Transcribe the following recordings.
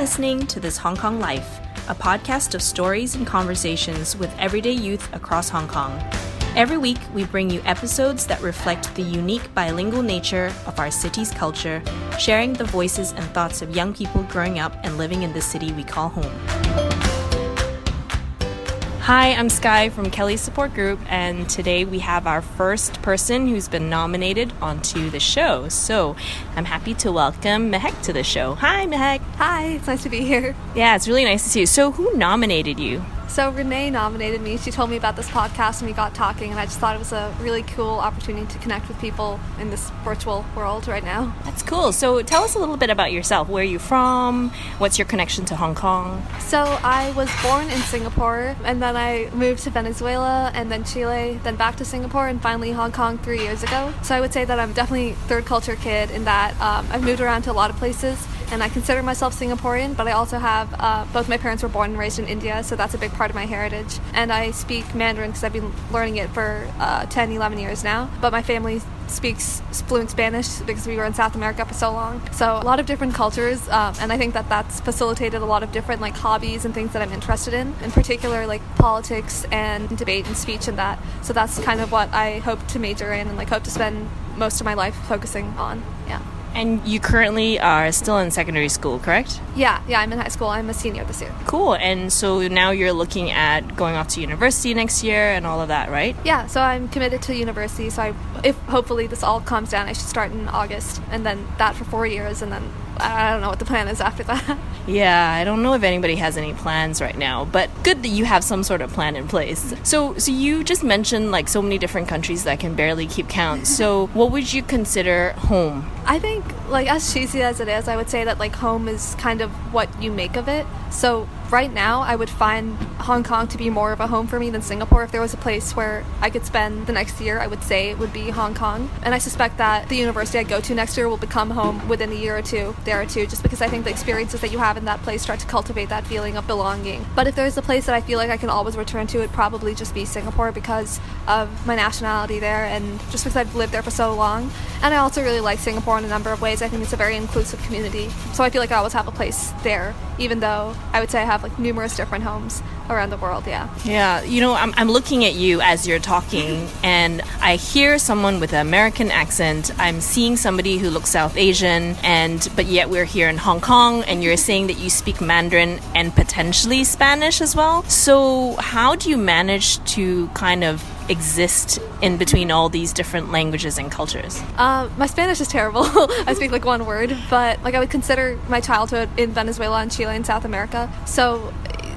listening to This Hong Kong Life, a podcast of stories and conversations with everyday youth across Hong Kong. Every week, we bring you episodes that reflect the unique bilingual nature of our city's culture, sharing the voices and thoughts of young people growing up and living in the city we call home. Hi, I'm Sky from KELY's Support Group, and today we have our first person who's been nominated onto the show. So I'm happy to welcome Mehek to the show. Hi, Mehek. Hi, it's nice to be here. Yeah, it's really nice to see you. So, who nominated you? So Renee nominated me. She told me about this podcast and we got talking and I just thought it was a really cool opportunity to connect with people in this virtual world right now. That's cool. So tell us a little bit about yourself. Where are you from? What's your connection to Hong Kong? So I was born in Singapore and then I moved to Venezuela and then Chile, then back to Singapore and finally Hong Kong three years ago. So I would say that I'm definitely third culture kid in that um, I've moved around to a lot of places and I consider myself Singaporean, but I also have uh, both my parents were born and raised in India, so that's a big part of my heritage. And I speak Mandarin because I've been learning it for uh, 10, 11 years now. But my family speaks fluent Spanish because we were in South America for so long. So a lot of different cultures, um, and I think that that's facilitated a lot of different like hobbies and things that I'm interested in. In particular, like politics and debate and speech and that. So that's kind of what I hope to major in and like hope to spend most of my life focusing on. Yeah. And you currently are still in secondary school, correct? Yeah, yeah, I'm in high school. I'm a senior this year. Cool. And so now you're looking at going off to university next year and all of that, right? Yeah, so I'm committed to university. So I, if hopefully this all calms down, I should start in August and then that for four years and then I don't know what the plan is after that. Yeah, I don't know if anybody has any plans right now, but good that you have some sort of plan in place. So, so you just mentioned like so many different countries that can barely keep count. So, what would you consider home? I think like as cheesy as it is, I would say that like home is kind of what you make of it. So, right now, I would find Hong Kong to be more of a home for me than Singapore. If there was a place where I could spend the next year, I would say it would be Hong Kong. And I suspect that the university I go to next year will become home within a year or two there too, just because I think the experiences that you have in that place start to cultivate that feeling of belonging. But if there's a place that I feel like I can always return to, it'd probably just be Singapore because of my nationality there and just because I've lived there for so long. And I also really like Singapore in a number of ways. I think it's a very inclusive community. So I feel like I always have a place there, even though I would say I have like numerous different homes around the world. Yeah. Yeah. You know, I'm, I'm looking at you as you're talking, and I hear someone with an American accent. I'm seeing somebody who looks South Asian, and but yet we're here in Hong Kong, and you're saying that you speak Mandarin and potentially Spanish as well. So, how do you manage to kind of exist in between all these different languages and cultures? Uh, my Spanish is terrible. I speak like one word, but like I would consider my childhood in Venezuela and Chile and South America. So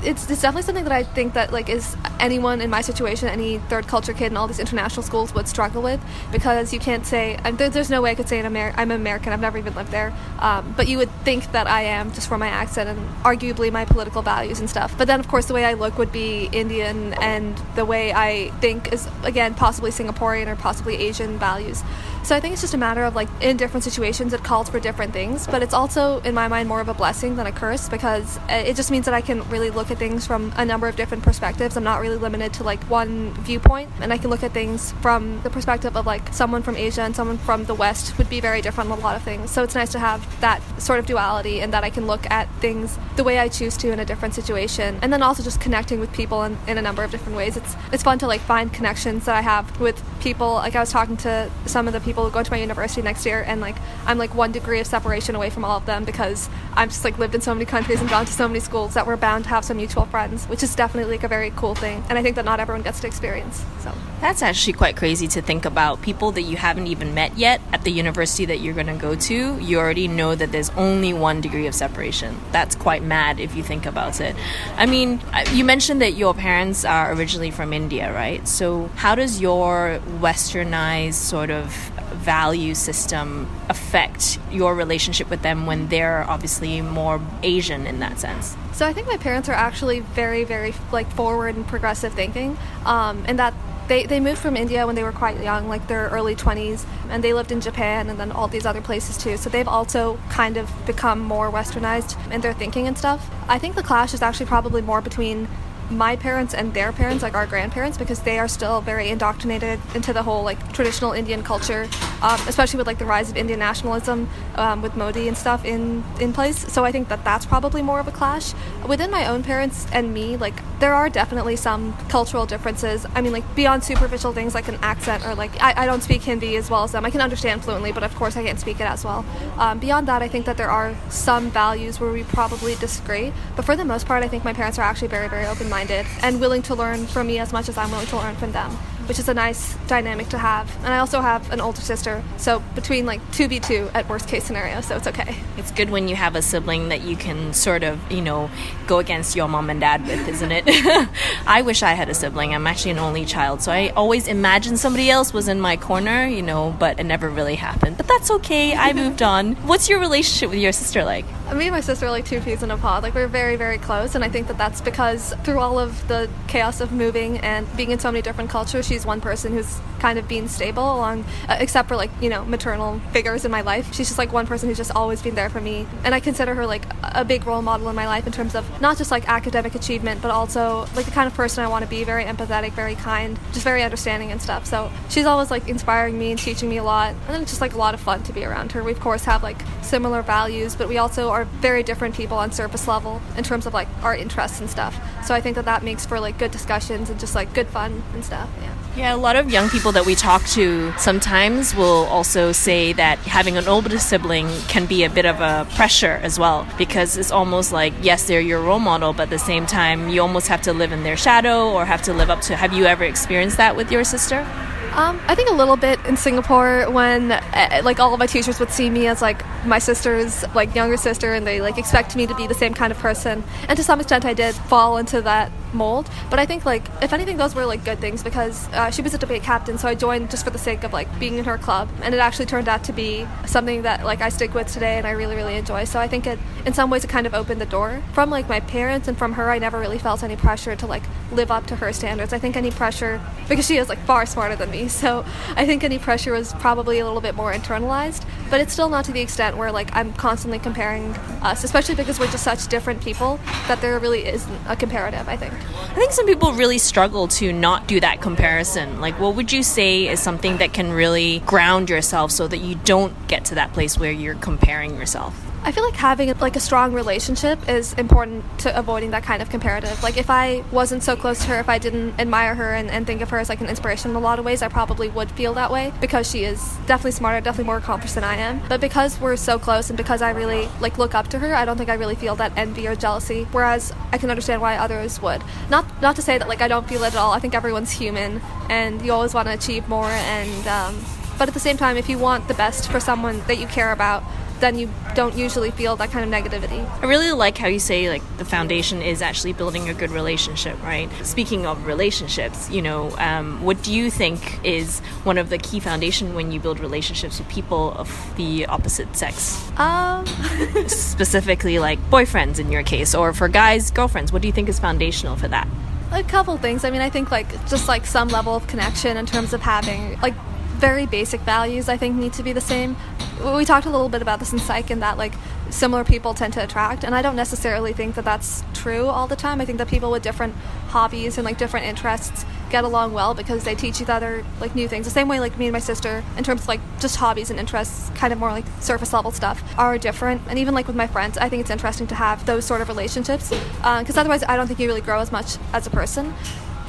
it's, it's definitely something that I think that like is anyone in my situation, any third culture kid in all these international schools would struggle with because you can't say there, there's no way I could say Amer- I'm American. I've never even lived there, um, but you would think that I am just from my accent and arguably my political values and stuff. But then of course the way I look would be Indian, and the way I think is again possibly Singaporean or possibly Asian values. So I think it's just a matter of like in different situations it calls for different things, but it's also in my mind more of a blessing than a curse because it just means that I can really look at things from a number of different perspectives. I'm not really limited to like one viewpoint, and I can look at things from the perspective of like someone from Asia and someone from the West would be very different on a lot of things. So it's nice to have that sort of duality and that I can look at things the way I choose to in a different situation, and then also just connecting with people in, in a number of different ways. It's it's fun to like find connections that I have with people. Like I was talking to some of the people people go to my university next year and like I'm like one degree of separation away from all of them because I've just like lived in so many countries and gone to so many schools that we're bound to have some mutual friends, which is definitely like a very cool thing. And I think that not everyone gets to experience. So that's actually quite crazy to think about people that you haven't even met yet at the university that you're going to go to. You already know that there's only one degree of separation. That's quite mad if you think about it. I mean, you mentioned that your parents are originally from India, right? So how does your westernized sort of value system affect your relationship with them when they're obviously more Asian in that sense? So I think my parents are actually very, very like forward and progressive thinking, um, and that they, they moved from India when they were quite young, like their early 20s, and they lived in Japan and then all these other places too. So they've also kind of become more westernized in their thinking and stuff. I think the clash is actually probably more between my parents and their parents, like our grandparents, because they are still very indoctrinated into the whole like traditional Indian culture, um, especially with like the rise of Indian nationalism um, with Modi and stuff in in place. So I think that that's probably more of a clash within my own parents and me. Like there are definitely some cultural differences. I mean, like beyond superficial things like an accent or like I, I don't speak Hindi as well as them. I can understand fluently, but of course I can't speak it as well. Um, beyond that, I think that there are some values where we probably disagree, but for the most part, I think my parents are actually very very open minded and willing to learn from me as much as I'm willing to learn from them which is a nice dynamic to have. And I also have an older sister, so between like 2v2 at worst case scenario, so it's okay. It's good when you have a sibling that you can sort of, you know, go against your mom and dad with, isn't it? I wish I had a sibling. I'm actually an only child, so I always imagined somebody else was in my corner, you know, but it never really happened. But that's okay. I moved on. What's your relationship with your sister like? Me and my sister are like two peas in a pod. Like we're very, very close, and I think that that's because through all of the chaos of moving and being in so many different cultures, she's one person who's kind of been stable along, uh, except for like you know maternal figures in my life. She's just like one person who's just always been there for me, and I consider her like a big role model in my life in terms of not just like academic achievement, but also like the kind of person I want to be. Very empathetic, very kind, just very understanding and stuff. So she's always like inspiring me and teaching me a lot, and then it's just like a lot of fun to be around her. We of course have like similar values, but we also are very different people on surface level in terms of like our interests and stuff. So I think that that makes for like good discussions and just like good fun and stuff. Yeah. Yeah, a lot of young people that we talk to sometimes will also say that having an older sibling can be a bit of a pressure as well because it's almost like, yes, they're your role model, but at the same time, you almost have to live in their shadow or have to live up to. Have you ever experienced that with your sister? Um, I think a little bit in Singapore when uh, like all of my teachers would see me as like my sister's like younger sister and they like expect me to be the same kind of person. And to some extent I did fall into that mold but I think like if anything those were like good things because uh, she was a debate captain so I joined just for the sake of like being in her club and it actually turned out to be something that like I stick with today and I really really enjoy so I think it in some ways it kind of opened the door. From like my parents and from her I never really felt any pressure to like live up to her standards. I think any pressure because she is like far smarter than me so I think any pressure was probably a little bit more internalized but it's still not to the extent where like I'm constantly comparing us especially because we're just such different people that there really isn't a comparative I think I think some people really struggle to not do that comparison. Like what would you say is something that can really ground yourself so that you don't get to that place where you're comparing yourself I feel like having like a strong relationship is important to avoiding that kind of comparative. Like if I wasn't so close to her, if I didn't admire her and, and think of her as like an inspiration in a lot of ways, I probably would feel that way because she is definitely smarter, definitely more accomplished than I am. But because we're so close and because I really like look up to her, I don't think I really feel that envy or jealousy. Whereas I can understand why others would. Not not to say that like I don't feel it at all. I think everyone's human and you always want to achieve more and um, but at the same time if you want the best for someone that you care about then you don't usually feel that kind of negativity. I really like how you say like the foundation is actually building a good relationship, right? Speaking of relationships, you know, um, what do you think is one of the key foundation when you build relationships with people of the opposite sex? Um, specifically like boyfriends in your case, or for guys, girlfriends. What do you think is foundational for that? A couple things. I mean, I think like just like some level of connection in terms of having like very basic values I think need to be the same. We talked a little bit about this in psych and that like similar people tend to attract and I don't necessarily think that that's true all the time. I think that people with different hobbies and like different interests get along well because they teach each other like new things. The same way like me and my sister in terms of like just hobbies and interests, kind of more like surface level stuff are different. And even like with my friends, I think it's interesting to have those sort of relationships because uh, otherwise I don't think you really grow as much as a person.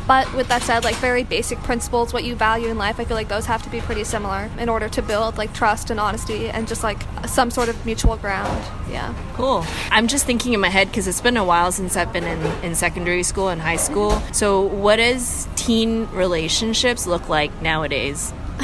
But with that said, like very basic principles, what you value in life, I feel like those have to be pretty similar in order to build like trust and honesty and just like some sort of mutual ground. Yeah. Cool. I'm just thinking in my head because it's been a while since I've been in, in secondary school and high school. So, what does teen relationships look like nowadays?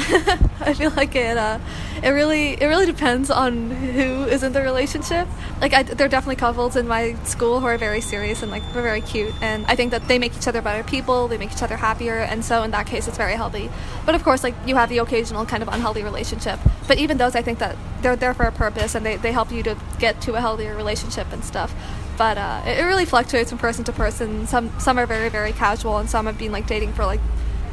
I feel like it. Uh, it really, it really depends on who is in the relationship. Like, I, there are definitely couples in my school who are very serious and like they're very cute, and I think that they make each other better people. They make each other happier, and so in that case, it's very healthy. But of course, like you have the occasional kind of unhealthy relationship. But even those, I think that they're there for a purpose, and they they help you to get to a healthier relationship and stuff but uh, it, really fluctuates from person to person. Some some are very very casual, and some have been like dating for like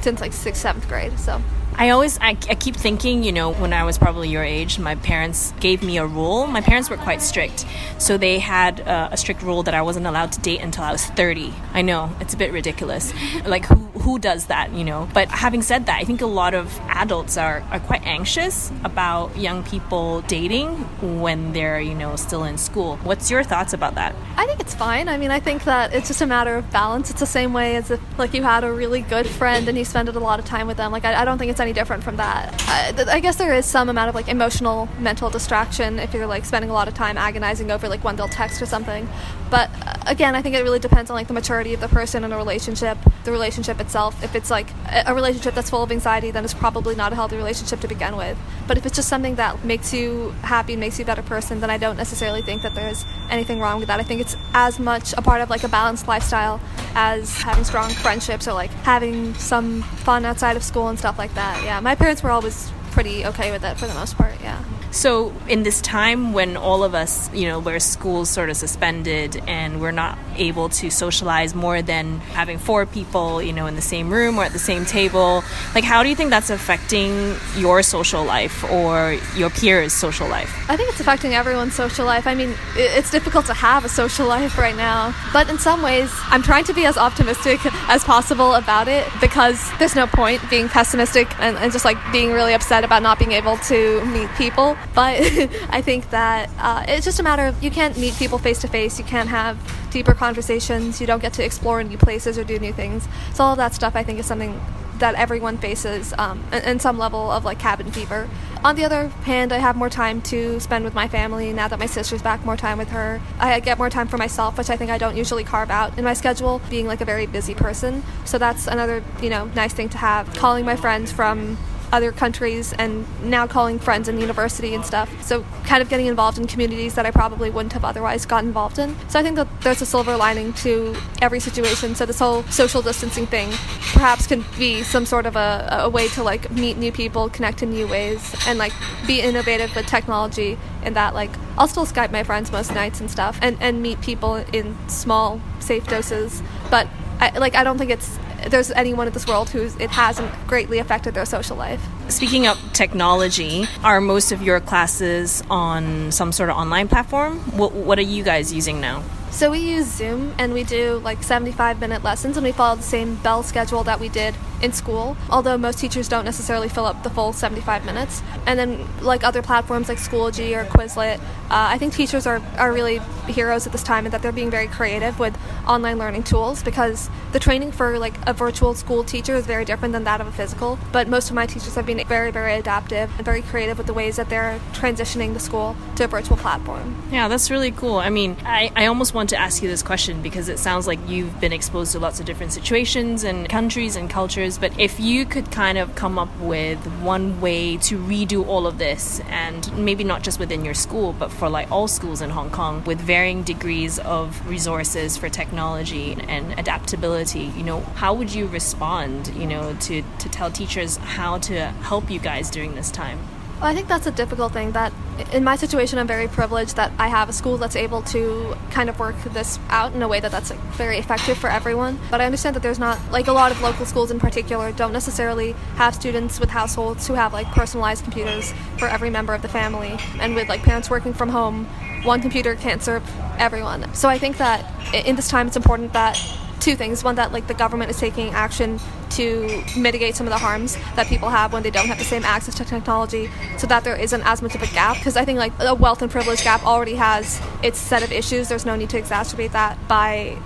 since like sixth seventh grade. So I always, I, I, keep thinking, you know, when I was probably your age, my parents gave me a rule. My parents were quite strict. So they had uh, a strict rule that I wasn't allowed to date until I was 30. I know, it's a bit ridiculous. Like, who, who does that, you know? But having said that, I think a lot of adults are, are quite anxious about young people dating when they're, you know, still in school. What's your thoughts about that? I think it's fine. I mean, I think that it's just a matter of balance. It's the same way as if, like, you had a really good friend and you spent a lot of time with them. Like, I, I don't think it's any any different from that. I, I, guess there is some amount of like emotional mental distraction if you're like spending a lot of time agonizing over like one they'll text or something. But uh, again, I think it really depends on like the maturity of the person in a relationship, the relationship itself. If it's like a relationship that's full of anxiety, then it's probably not a healthy relationship to begin with. But if it's just something that makes you happy, makes you a better person, then I don't necessarily think that there's anything wrong with that. I think it's as much a part of like a balanced lifestyle as having strong friendships or like having some fun outside of school and stuff like that. Yeah, my parents were always pretty okay with it for the most part. Yeah. So, in this time when all of us, you know, where school's sort of suspended and we're not able to socialize more than having four people, you know, in the same room or at the same table, like, how do you think that's affecting your social life or your peers' social life? I think it's affecting everyone's social life. I mean, it's difficult to have a social life right now, but in some ways, I'm trying to be as optimistic as possible about it because there's no point being pessimistic and, and just like being really upset about not being able to meet people. But I think that uh, it's just a matter of you can't meet people face to face, you can't have deeper conversations, you don't get to explore new places or do new things. So, all of that stuff I think is something that everyone faces um, in some level of like cabin fever. On the other hand, I have more time to spend with my family now that my sister's back, more time with her. I get more time for myself, which I think I don't usually carve out in my schedule, being like a very busy person. So that's another, you know, nice thing to have. Calling my friends from other countries and now calling friends in university and stuff. So kind of getting involved in communities that I probably wouldn't have otherwise got involved in. So I think that there's a silver lining to every situation. So this whole social distancing thing perhaps can be some sort of a, a way to like meet new people, connect in new ways, and like be innovative with technology in that like I'll still Skype my friends most nights and stuff and, and meet people in small, safe doses. But I, like I don't think it's there's anyone in this world who it hasn't greatly affected their social life. Speaking of technology, are most of your classes on some sort of online platform? What, what are you guys using now? So we use Zoom and we do like 75 minute lessons and we follow the same bell schedule that we did in school, although most teachers don't necessarily fill up the full 75 minutes. And then, like other platforms like Schoology or Quizlet, uh, I think teachers are, are really heroes at this time and that they're being very creative with online learning tools because the training for like a virtual school teacher is very different than that of a physical. But most of my teachers have been very, very adaptive and very creative with the ways that they're transitioning the school to a virtual platform. Yeah, that's really cool. I mean, I, I almost want to ask you this question because it sounds like you've been exposed to lots of different situations and countries and cultures but if you could kind of come up with one way to redo all of this, and maybe not just within your school, but for like all schools in Hong Kong with varying degrees of resources for technology and adaptability, you know, how would you respond, you know, to, to tell teachers how to help you guys during this time? Well, I think that's a difficult thing. That in my situation, I'm very privileged that I have a school that's able to kind of work this out in a way that that's like, very effective for everyone. But I understand that there's not like a lot of local schools in particular don't necessarily have students with households who have like personalized computers for every member of the family, and with like parents working from home, one computer can't serve everyone. So I think that in this time, it's important that two things. One, that like the government is taking action to mitigate some of the harms that people have when they don't have the same access to technology, so that there isn't as much of a gap. Because I think like a wealth and privilege gap already has its set of issues. There's no need to exacerbate that by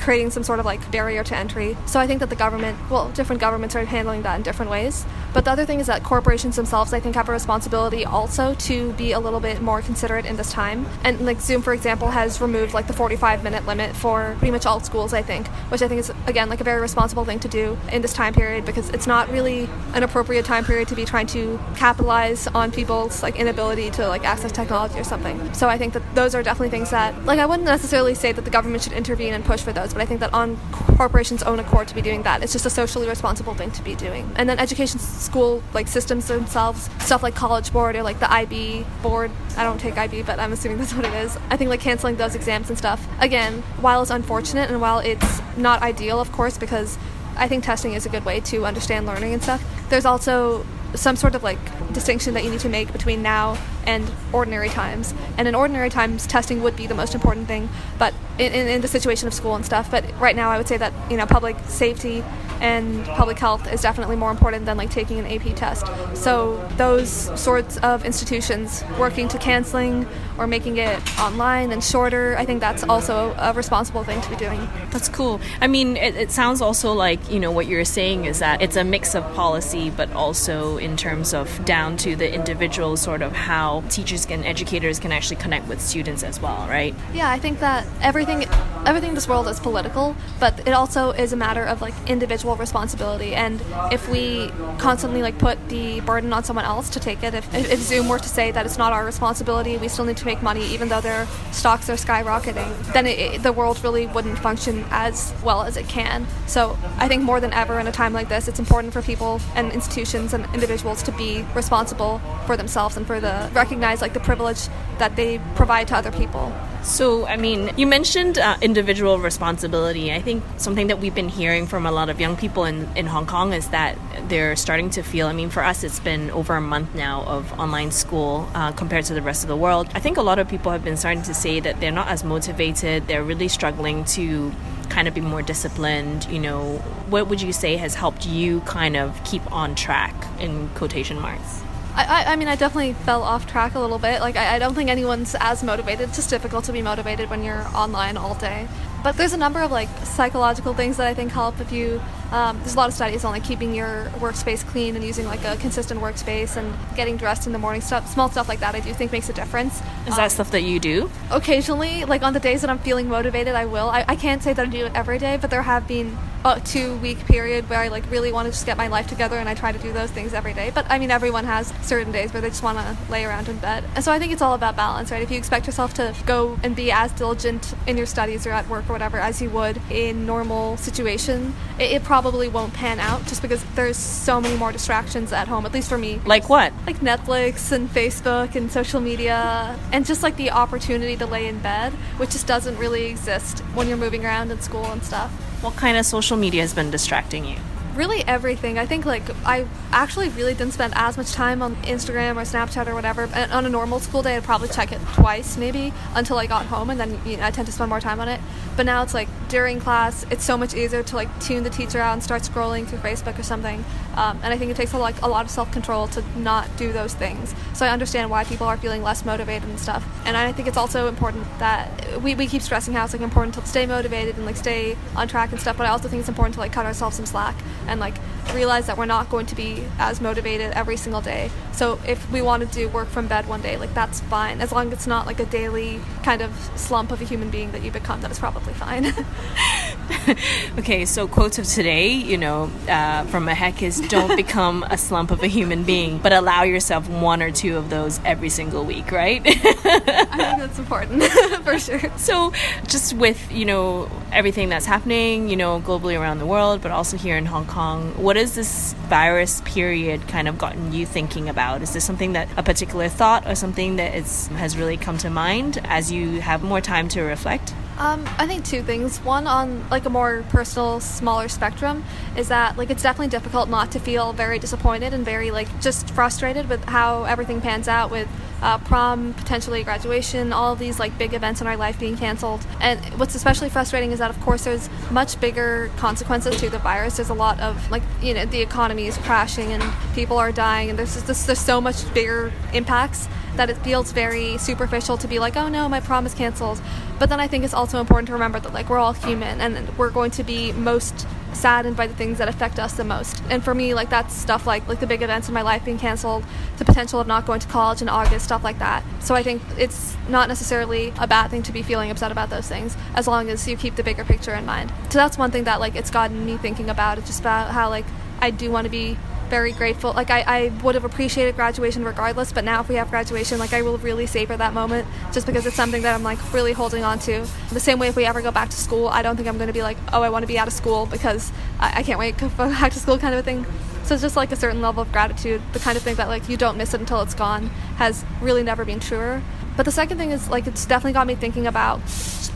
creating some sort of like barrier to entry. So I think that the government, well, different governments are handling that in different ways. But the other thing is that corporations themselves, I think, have a responsibility also to be a little bit more considerate in this time. And like Zoom, for example, has removed like the 45 minute limit for pretty much all schools, I think, which I think is again like a very responsible thing to do in this time period because it's not really an appropriate time period to be trying to capitalize on people's like inability to like access technology or something. So I think that those are definitely things that like I wouldn't necessarily say that the government should intervene and push for those, but I think that on corporations' own accord to be doing that, it's just a socially responsible thing to be doing. And then education school like systems themselves, stuff like College Board or like the IB board. I don't take IB, but I'm assuming that's what it is. I think like canceling those exams and stuff. Again, while it's unfortunate and while it's not ideal, of course, because I think testing is a good way to understand learning and stuff. There's also some sort of like distinction that you need to make between now and ordinary times. And in ordinary times, testing would be the most important thing, but in, in, in the situation of school and stuff. But right now, I would say that you know public safety and public health is definitely more important than like taking an AP test. So those sorts of institutions working to canceling or making it online and shorter, I think that's also a responsible thing to be doing. That's cool. I mean, it, it sounds also like you know what you're saying is that it's a mix of policy, but also in terms of down to the individual sort of how teachers and educators can actually connect with students as well, right? Yeah, I think that everything everything in this world is political, but it also is a matter of like individual responsibility. And if we constantly like put the burden on someone else to take it, if, if Zoom were to say that it's not our responsibility, we still need to make money even though their stocks are skyrocketing, then it, it, the world really wouldn't function as well as it can. So I think more than ever in a time like this, it's important for people and institutions and individuals to be responsible for themselves and for the recognize like the privilege that they provide to other people. So, I mean, you mentioned uh, individual responsibility. I think something that we've been hearing from a lot of young people in, in Hong Kong is that they're starting to feel, I mean, for us, it's been over a month now of online school uh, compared to the rest of the world. I think a lot of people have been starting to say that they're not as motivated, they're really struggling to kind of be more disciplined you know what would you say has helped you kind of keep on track in quotation marks I, I mean, I definitely fell off track a little bit. Like, I, I don't think anyone's as motivated. It's just difficult to be motivated when you're online all day. But there's a number of like psychological things that I think help if you um, there's a lot of studies on like keeping your workspace clean and using like a consistent workspace and getting dressed in the morning stuff small stuff like that i do think makes a difference. Is um, that stuff that you do? occasionally like on the days that i'm feeling motivated i will. I, I can't say that i do it every day but there have been a two week period where i like really want to just get my life together and i try to do those things every day. But i mean everyone has certain days where they just want to lay around in bed. And so i think it's all about balance right? If you expect yourself to go and be as diligent in your studies or at work or whatever as you would in normal situation it, it probably probably won't pan out just because there's so many more distractions at home, at least for me. Like what? Like Netflix and Facebook and social media, and just like the opportunity to lay in bed, which just doesn't really exist when you're moving around in school and stuff. What kind of social media has been distracting you? really everything. I think like I actually really didn't spend as much time on Instagram or Snapchat or whatever. And on a normal school day, I'd probably check it twice maybe until I got home, and then you know, I tend to spend more time on it. But now it's like during class, it's so much easier to like tune the teacher out and start scrolling through Facebook or something. Um, and I think it takes a, like a lot of self control to not do those things. So I understand why people are feeling less motivated and stuff. And I think it's also important that we, we keep stressing how it's like important to stay motivated and like stay on track and stuff. But I also think it's important to like cut ourselves some slack and like realize that we're not going to be as motivated every single day. So if we want to do work from bed one day, like that's fine. As long as it's not like a daily kind of slump of a human being that you become, that is probably fine. okay, so quotes of today, you know, uh, from heck is don't become a slump of a human being, but allow yourself one or two of those every single week, right? I think that's important for sure. So, just with, you know, everything that's happening, you know, globally around the world, but also here in Hong Kong, what has this virus period kind of gotten you thinking about? Is this something that a particular thought or something that is, has really come to mind as you have more time to reflect? Um, I think two things. One on like a more personal, smaller spectrum is that like it's definitely difficult not to feel very disappointed and very like just frustrated with how everything pans out with uh, prom, potentially graduation, all of these like big events in our life being canceled. And what's especially frustrating is that of course there's much bigger consequences to the virus. There's a lot of like you know the economy is crashing and people are dying and there's just there's so much bigger impacts that it feels very superficial to be like, oh no, my prom is canceled. But then I think it's also important to remember that like we're all human and we're going to be most saddened by the things that affect us the most. And for me, like that's stuff like like the big events in my life being canceled, the potential of not going to college in August, stuff like that. So I think it's not necessarily a bad thing to be feeling upset about those things as long as you keep the bigger picture in mind. So that's one thing that like it's gotten me thinking about. It's just about how like I do want to be very grateful. Like I, I would have appreciated graduation regardless, but now if we have graduation, like I will really savor that moment just because it's something that I'm like really holding on to. The same way if we ever go back to school, I don't think I'm going to be like, oh, I want to be out of school because I, I can't wait to go back to school kind of a thing. So it's just like a certain level of gratitude, the kind of thing that like you don't miss it until it's gone, has really never been truer. But the second thing is like it's definitely got me thinking about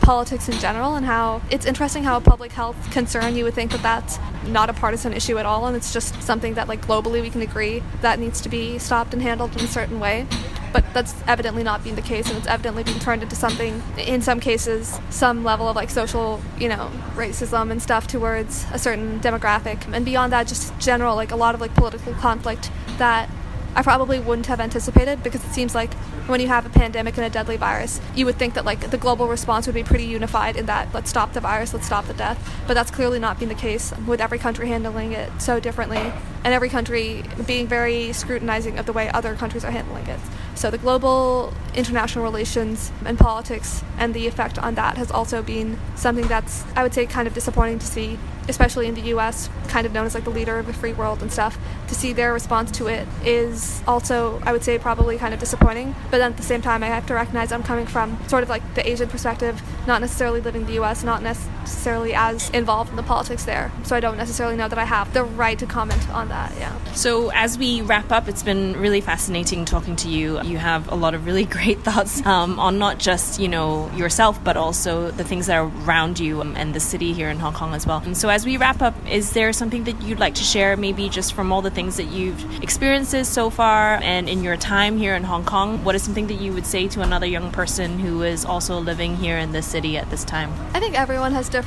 politics in general and how it's interesting how a public health concern you would think that that's not a partisan issue at all and it's just something that like globally we can agree that needs to be stopped and handled in a certain way. But that's evidently not being the case and it's evidently being turned into something in some cases some level of like social you know racism and stuff towards a certain demographic. And beyond that just general like a lot of like political conflict that I probably wouldn't have anticipated because it seems like when you have a pandemic and a deadly virus, you would think that like the global response would be pretty unified in that let's stop the virus, let's stop the death. But that's clearly not been the case with every country handling it so differently and every country being very scrutinizing of the way other countries are handling it. So the global international relations and politics and the effect on that has also been something that's I would say kind of disappointing to see especially in the US, kind of known as like the leader of the free world and stuff, to see their response to it is also, I would say, probably kind of disappointing. But then at the same time, I have to recognize I'm coming from sort of like the Asian perspective, not necessarily living in the US, not necessarily as involved in the politics there. So I don't necessarily know that I have the right to comment on that, yeah. So as we wrap up, it's been really fascinating talking to you. You have a lot of really great thoughts um, on not just, you know, yourself, but also the things that are around you and the city here in Hong Kong as well. And so as we wrap up, is there something that you'd like to share, maybe just from all the things that you've experienced so far and in your time here in Hong Kong? What is something that you would say to another young person who is also living here in this city at this time? I think everyone has different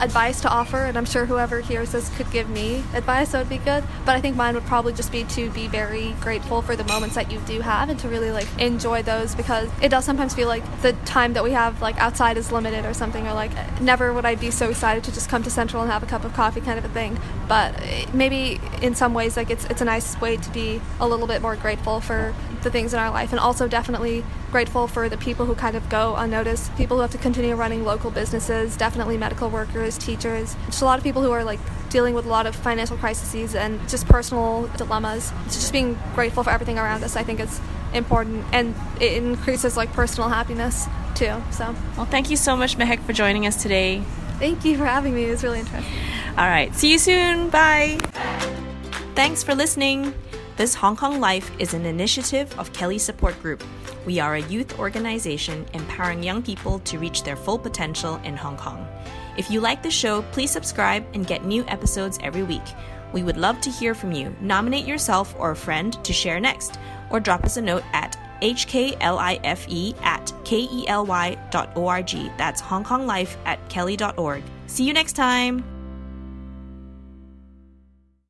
advice to offer, and I'm sure whoever hears this could give me advice, that would be good. But I think mine would probably just be to be very grateful for the moments that you do have and to really like enjoy those because it does sometimes feel like the time that we have like outside is limited or something, or like never would I be so excited to just come to Central and have a cup of coffee kind of a thing. But maybe in some ways, like it's it's a nice way to be a little bit more grateful for the things in our life and also definitely grateful for the people who kind of go unnoticed, people who have to continue running local businesses, definitely medical workers, teachers, just a lot of people who are like dealing with a lot of financial crises and just personal dilemmas. Just being grateful for everything around us, I think is important and it increases like personal happiness too. So, well, thank you so much, Mehek, for joining us today. Thank you for having me. It was really interesting. All right. See you soon. Bye. Thanks for listening. This Hong Kong Life is an initiative of KELY Support Group. We are a youth organization empowering young people to reach their full potential in Hong Kong. If you like the show, please subscribe and get new episodes every week. We would love to hear from you. Nominate yourself or a friend to share next, or drop us a note at hklife at kely.org. That's Hong Kong Life at kely.org. See you next time.